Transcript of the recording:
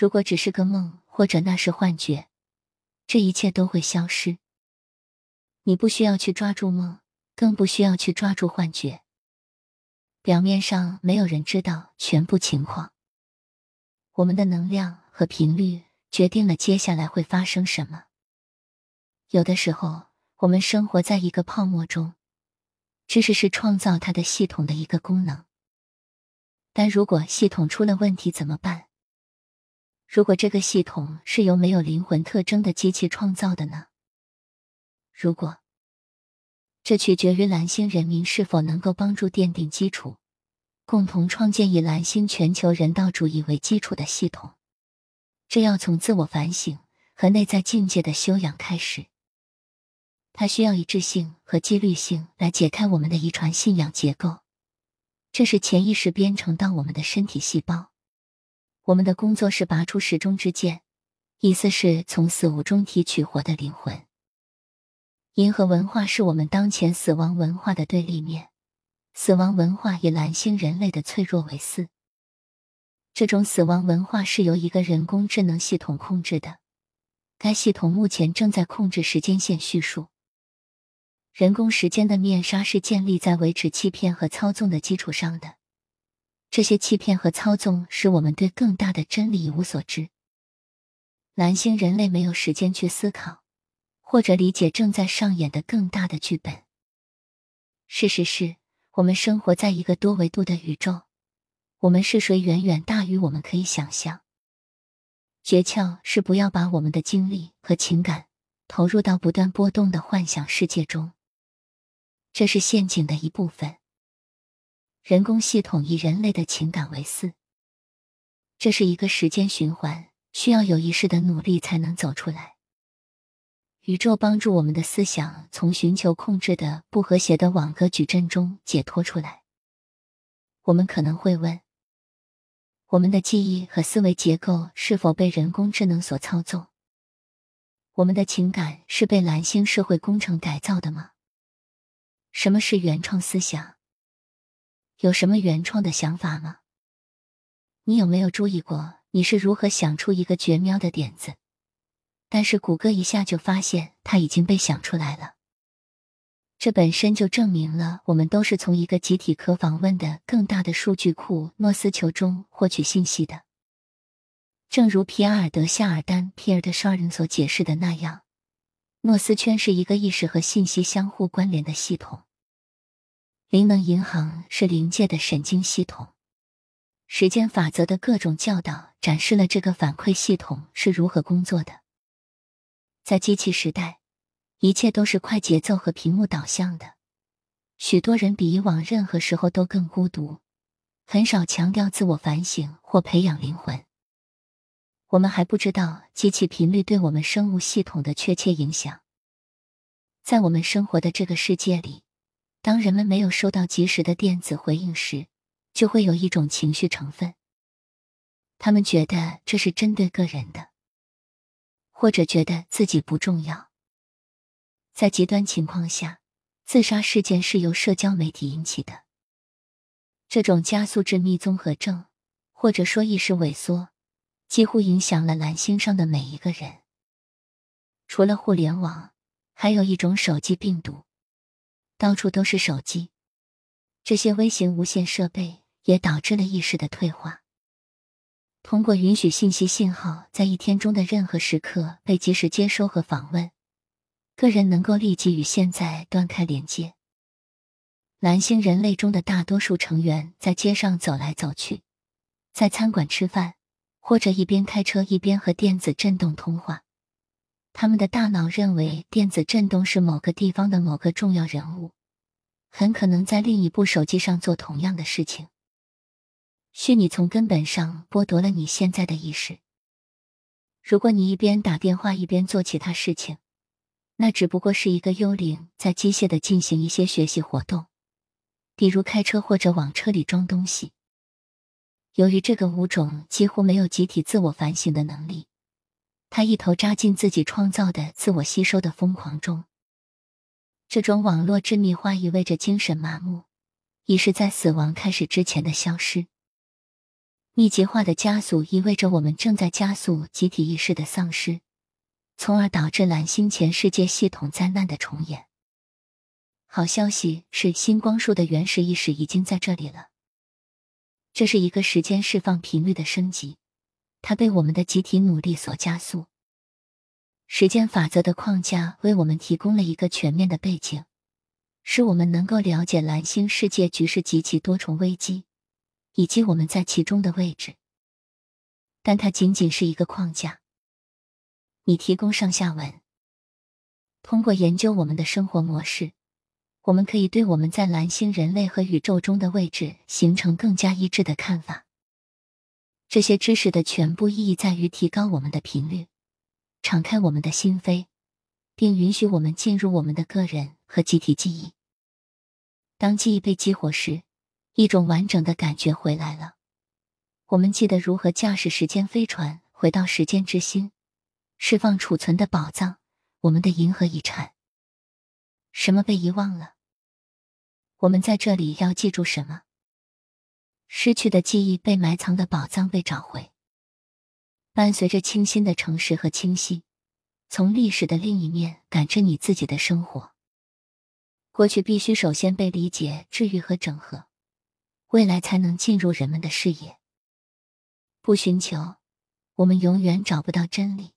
如果只是个梦，或者那是幻觉，这一切都会消失。你不需要去抓住梦，更不需要去抓住幻觉。表面上没有人知道全部情况。我们的能量和频率决定了接下来会发生什么。有的时候，我们生活在一个泡沫中，知识是创造它的系统的一个功能。但如果系统出了问题怎么办？如果这个系统是由没有灵魂特征的机器创造的呢？如果，这取决于蓝星人民是否能够帮助奠定基础，共同创建以蓝星全球人道主义为基础的系统。这要从自我反省和内在境界的修养开始。它需要一致性和纪律性来解开我们的遗传信仰结构，这是潜意识编程到我们的身体细胞。我们的工作是拔出时钟之剑，意思是从死物中提取活的灵魂。银河文化是我们当前死亡文化的对立面，死亡文化以蓝星人类的脆弱为嗣。这种死亡文化是由一个人工智能系统控制的，该系统目前正在控制时间线叙述。人工时间的面纱是建立在维持欺骗和操纵的基础上的。这些欺骗和操纵使我们对更大的真理一无所知。蓝星人类没有时间去思考，或者理解正在上演的更大的剧本。事实是，我们生活在一个多维度的宇宙，我们是谁远远大于我们可以想象。诀窍是不要把我们的精力和情感投入到不断波动的幻想世界中，这是陷阱的一部分。人工系统以人类的情感为嗣，这是一个时间循环，需要有意识的努力才能走出来。宇宙帮助我们的思想从寻求控制的不和谐的网格矩阵中解脱出来。我们可能会问：我们的记忆和思维结构是否被人工智能所操纵？我们的情感是被蓝星社会工程改造的吗？什么是原创思想？有什么原创的想法吗？你有没有注意过你是如何想出一个绝妙的点子，但是谷歌一下就发现它已经被想出来了？这本身就证明了我们都是从一个集体可访问的更大的数据库诺斯球中获取信息的。正如皮埃尔德夏尔丹皮尔的商人所解释的那样，诺斯圈是一个意识和信息相互关联的系统。灵能银行是灵界的神经系统，时间法则的各种教导展示了这个反馈系统是如何工作的。在机器时代，一切都是快节奏和屏幕导向的。许多人比以往任何时候都更孤独，很少强调自我反省或培养灵魂。我们还不知道机器频率对我们生物系统的确切影响。在我们生活的这个世界里。当人们没有收到及时的电子回应时，就会有一种情绪成分。他们觉得这是针对个人的，或者觉得自己不重要。在极端情况下，自杀事件是由社交媒体引起的。这种加速致密综合症，或者说意识萎缩，几乎影响了蓝星上的每一个人。除了互联网，还有一种手机病毒。到处都是手机，这些微型无线设备也导致了意识的退化。通过允许信息信号在一天中的任何时刻被及时接收和访问，个人能够立即与现在断开连接。蓝星人类中的大多数成员在街上走来走去，在餐馆吃饭，或者一边开车一边和电子震动通话。他们的大脑认为电子震动是某个地方的某个重要人物，很可能在另一部手机上做同样的事情。虚拟从根本上剥夺了你现在的意识。如果你一边打电话一边做其他事情，那只不过是一个幽灵在机械的进行一些学习活动，比如开车或者往车里装东西。由于这个物种几乎没有集体自我反省的能力。他一头扎进自己创造的自我吸收的疯狂中。这种网络致密化意味着精神麻木，已是在死亡开始之前的消失。密集化的加速意味着我们正在加速集体意识的丧失，从而导致蓝星前世界系统灾难的重演。好消息是，星光树的原始意识已经在这里了。这是一个时间释放频率的升级，它被我们的集体努力所加速。时间法则的框架为我们提供了一个全面的背景，使我们能够了解蓝星世界局势及其多重危机，以及我们在其中的位置。但它仅仅是一个框架。你提供上下文。通过研究我们的生活模式，我们可以对我们在蓝星、人类和宇宙中的位置形成更加一致的看法。这些知识的全部意义在于提高我们的频率。敞开我们的心扉，并允许我们进入我们的个人和集体记忆。当记忆被激活时，一种完整的感觉回来了。我们记得如何驾驶时间飞船回到时间之心，释放储存的宝藏——我们的银河遗产。什么被遗忘了？我们在这里要记住什么？失去的记忆被埋藏的宝藏被找回。伴随着清新的诚实和清晰，从历史的另一面感知你自己的生活。过去必须首先被理解、治愈和整合，未来才能进入人们的视野。不寻求，我们永远找不到真理。